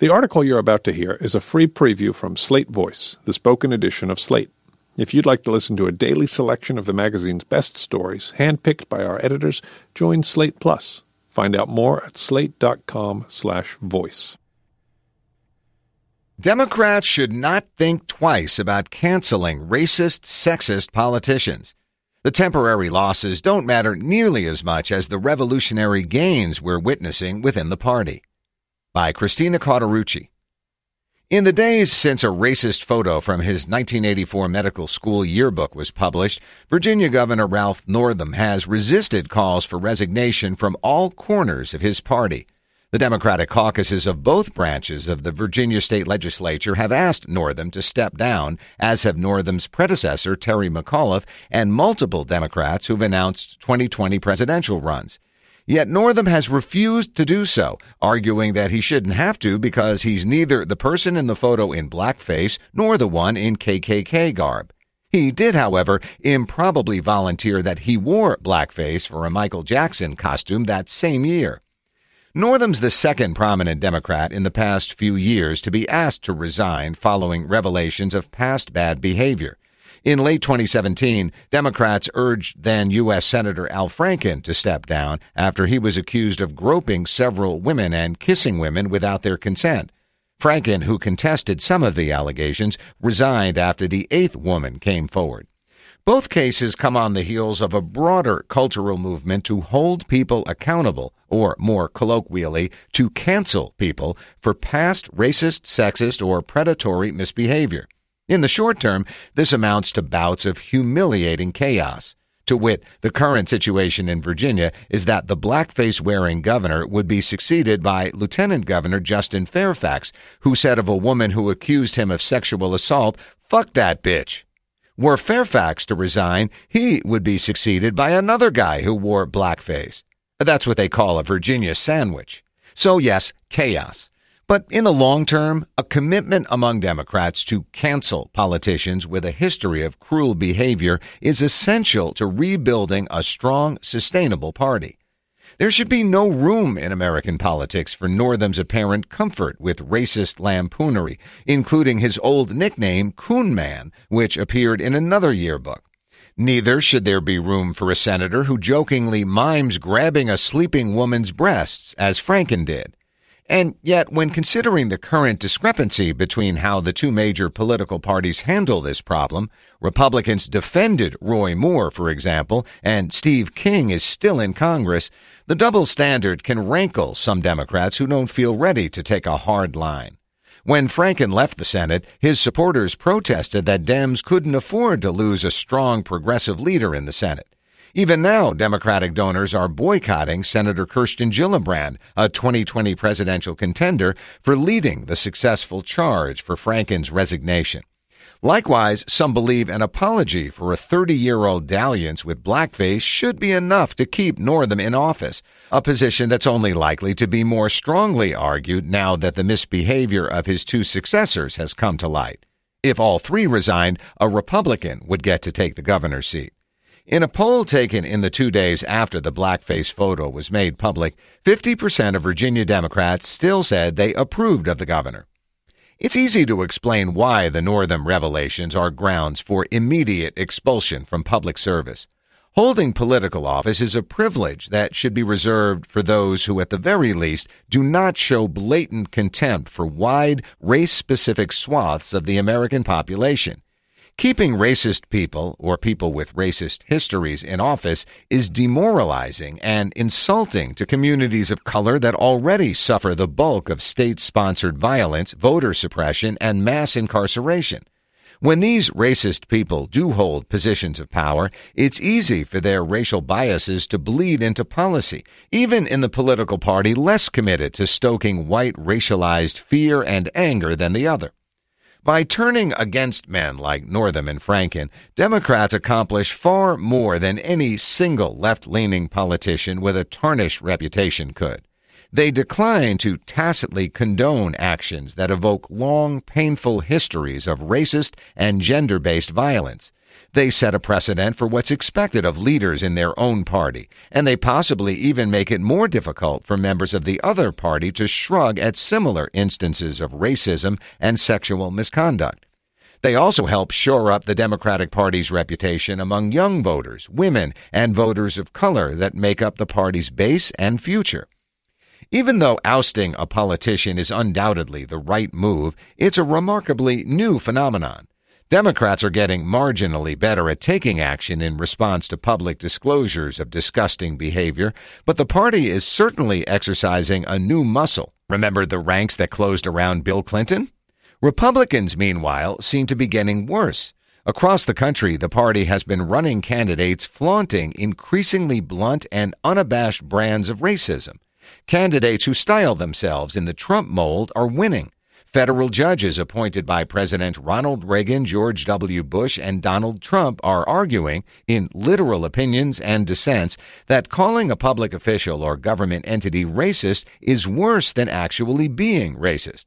The article you're about to hear is a free preview from Slate Voice, the spoken edition of Slate. If you'd like to listen to a daily selection of the magazine's best stories, handpicked by our editors, join Slate Plus. Find out more at slate.com/voice. Democrats should not think twice about canceling racist, sexist politicians. The temporary losses don't matter nearly as much as the revolutionary gains we're witnessing within the party by Christina Cauterucci. In the days since a racist photo from his 1984 medical school yearbook was published, Virginia Governor Ralph Northam has resisted calls for resignation from all corners of his party. The Democratic caucuses of both branches of the Virginia state legislature have asked Northam to step down, as have Northam's predecessor, Terry McAuliffe, and multiple Democrats who've announced 2020 presidential runs. Yet Northam has refused to do so, arguing that he shouldn't have to because he's neither the person in the photo in blackface nor the one in KKK garb. He did, however, improbably volunteer that he wore blackface for a Michael Jackson costume that same year. Northam's the second prominent Democrat in the past few years to be asked to resign following revelations of past bad behavior. In late 2017, Democrats urged then U.S. Senator Al Franken to step down after he was accused of groping several women and kissing women without their consent. Franken, who contested some of the allegations, resigned after the eighth woman came forward. Both cases come on the heels of a broader cultural movement to hold people accountable, or more colloquially, to cancel people for past racist, sexist, or predatory misbehavior. In the short term, this amounts to bouts of humiliating chaos. To wit, the current situation in Virginia is that the blackface wearing governor would be succeeded by Lieutenant Governor Justin Fairfax, who said of a woman who accused him of sexual assault, fuck that bitch. Were Fairfax to resign, he would be succeeded by another guy who wore blackface. That's what they call a Virginia sandwich. So, yes, chaos. But in the long term, a commitment among Democrats to cancel politicians with a history of cruel behavior is essential to rebuilding a strong, sustainable party. There should be no room in American politics for Northam's apparent comfort with racist lampoonery, including his old nickname, Coon Man, which appeared in another yearbook. Neither should there be room for a senator who jokingly mimes grabbing a sleeping woman's breasts, as Franken did. And yet, when considering the current discrepancy between how the two major political parties handle this problem, Republicans defended Roy Moore, for example, and Steve King is still in Congress, the double standard can rankle some Democrats who don't feel ready to take a hard line. When Franken left the Senate, his supporters protested that Dems couldn't afford to lose a strong progressive leader in the Senate. Even now, Democratic donors are boycotting Senator Kirsten Gillibrand, a 2020 presidential contender, for leading the successful charge for Franken's resignation. Likewise, some believe an apology for a 30 year old dalliance with blackface should be enough to keep Northam in office, a position that's only likely to be more strongly argued now that the misbehavior of his two successors has come to light. If all three resigned, a Republican would get to take the governor's seat. In a poll taken in the two days after the blackface photo was made public, 50% of Virginia Democrats still said they approved of the governor. It's easy to explain why the Northam revelations are grounds for immediate expulsion from public service. Holding political office is a privilege that should be reserved for those who, at the very least, do not show blatant contempt for wide, race specific swaths of the American population. Keeping racist people or people with racist histories in office is demoralizing and insulting to communities of color that already suffer the bulk of state sponsored violence, voter suppression, and mass incarceration. When these racist people do hold positions of power, it's easy for their racial biases to bleed into policy, even in the political party less committed to stoking white racialized fear and anger than the other. By turning against men like Northam and Franken, Democrats accomplish far more than any single left leaning politician with a tarnished reputation could. They decline to tacitly condone actions that evoke long, painful histories of racist and gender based violence. They set a precedent for what's expected of leaders in their own party, and they possibly even make it more difficult for members of the other party to shrug at similar instances of racism and sexual misconduct. They also help shore up the Democratic Party's reputation among young voters, women, and voters of color that make up the party's base and future. Even though ousting a politician is undoubtedly the right move, it's a remarkably new phenomenon. Democrats are getting marginally better at taking action in response to public disclosures of disgusting behavior, but the party is certainly exercising a new muscle. Remember the ranks that closed around Bill Clinton? Republicans, meanwhile, seem to be getting worse. Across the country, the party has been running candidates flaunting increasingly blunt and unabashed brands of racism. Candidates who style themselves in the Trump mold are winning. Federal judges appointed by President Ronald Reagan, George W. Bush, and Donald Trump are arguing, in literal opinions and dissents, that calling a public official or government entity racist is worse than actually being racist.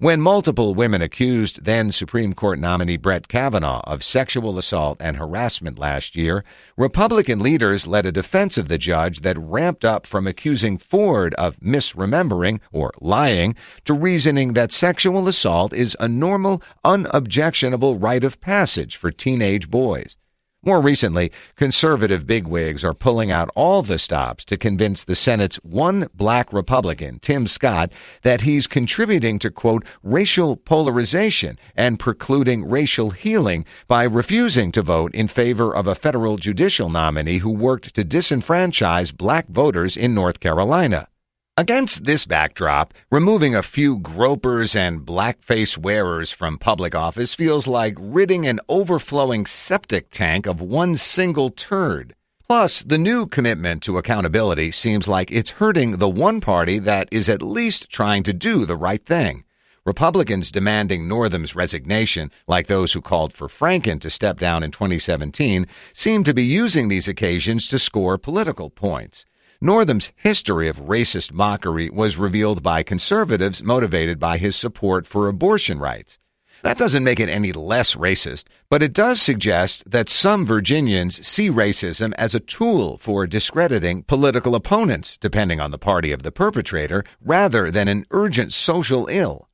When multiple women accused then Supreme Court nominee Brett Kavanaugh of sexual assault and harassment last year, Republican leaders led a defense of the judge that ramped up from accusing Ford of misremembering or lying to reasoning that sexual assault is a normal, unobjectionable rite of passage for teenage boys. More recently, conservative bigwigs are pulling out all the stops to convince the Senate's one black Republican, Tim Scott, that he's contributing to, quote, racial polarization and precluding racial healing by refusing to vote in favor of a federal judicial nominee who worked to disenfranchise black voters in North Carolina. Against this backdrop, removing a few gropers and blackface wearers from public office feels like ridding an overflowing septic tank of one single turd. Plus, the new commitment to accountability seems like it's hurting the one party that is at least trying to do the right thing. Republicans demanding Northam's resignation, like those who called for Franken to step down in 2017, seem to be using these occasions to score political points. Northam's history of racist mockery was revealed by conservatives motivated by his support for abortion rights. That doesn't make it any less racist, but it does suggest that some Virginians see racism as a tool for discrediting political opponents, depending on the party of the perpetrator, rather than an urgent social ill.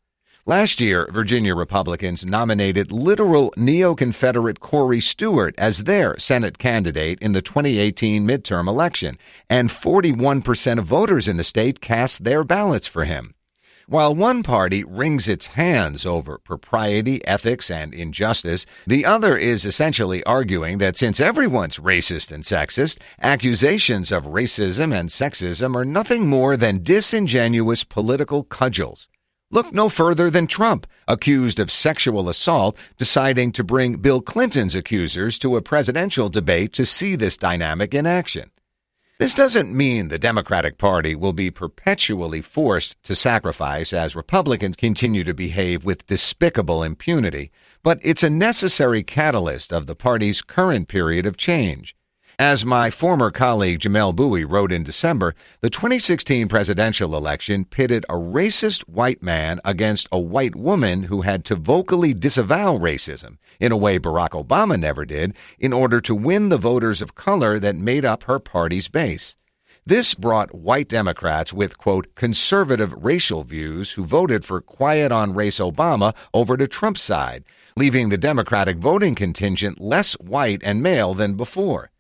Last year, Virginia Republicans nominated literal neo Confederate Corey Stewart as their Senate candidate in the 2018 midterm election, and 41% of voters in the state cast their ballots for him. While one party wrings its hands over propriety, ethics, and injustice, the other is essentially arguing that since everyone's racist and sexist, accusations of racism and sexism are nothing more than disingenuous political cudgels. Look no further than Trump, accused of sexual assault, deciding to bring Bill Clinton's accusers to a presidential debate to see this dynamic in action. This doesn't mean the Democratic Party will be perpetually forced to sacrifice as Republicans continue to behave with despicable impunity, but it's a necessary catalyst of the party's current period of change. As my former colleague Jamelle Bouie wrote in December, the 2016 presidential election pitted a racist white man against a white woman who had to vocally disavow racism, in a way Barack Obama never did, in order to win the voters of color that made up her party's base. This brought white Democrats with, quote, conservative racial views who voted for quiet on race Obama over to Trump's side, leaving the Democratic voting contingent less white and male than before.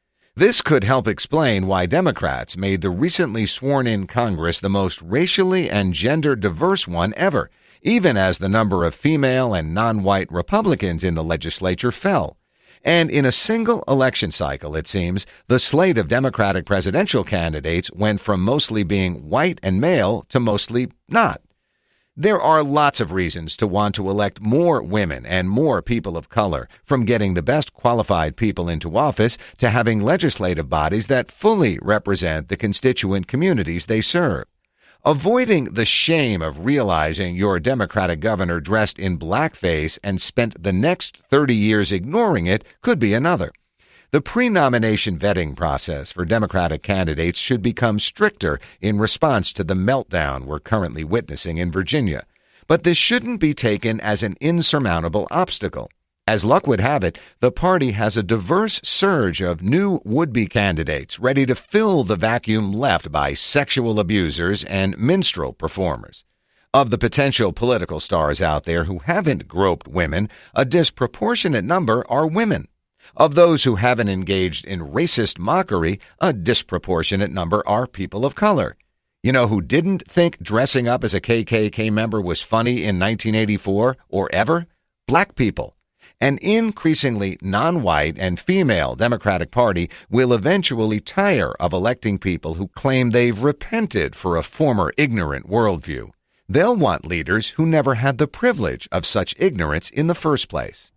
This could help explain why Democrats made the recently sworn in Congress the most racially and gender diverse one ever, even as the number of female and non white Republicans in the legislature fell. And in a single election cycle, it seems, the slate of Democratic presidential candidates went from mostly being white and male to mostly not. There are lots of reasons to want to elect more women and more people of color, from getting the best qualified people into office to having legislative bodies that fully represent the constituent communities they serve. Avoiding the shame of realizing your Democratic governor dressed in blackface and spent the next 30 years ignoring it could be another. The pre nomination vetting process for Democratic candidates should become stricter in response to the meltdown we're currently witnessing in Virginia. But this shouldn't be taken as an insurmountable obstacle. As luck would have it, the party has a diverse surge of new would be candidates ready to fill the vacuum left by sexual abusers and minstrel performers. Of the potential political stars out there who haven't groped women, a disproportionate number are women. Of those who haven't engaged in racist mockery, a disproportionate number are people of color. You know who didn't think dressing up as a KKK member was funny in 1984 or ever? Black people. An increasingly non white and female Democratic Party will eventually tire of electing people who claim they've repented for a former ignorant worldview. They'll want leaders who never had the privilege of such ignorance in the first place.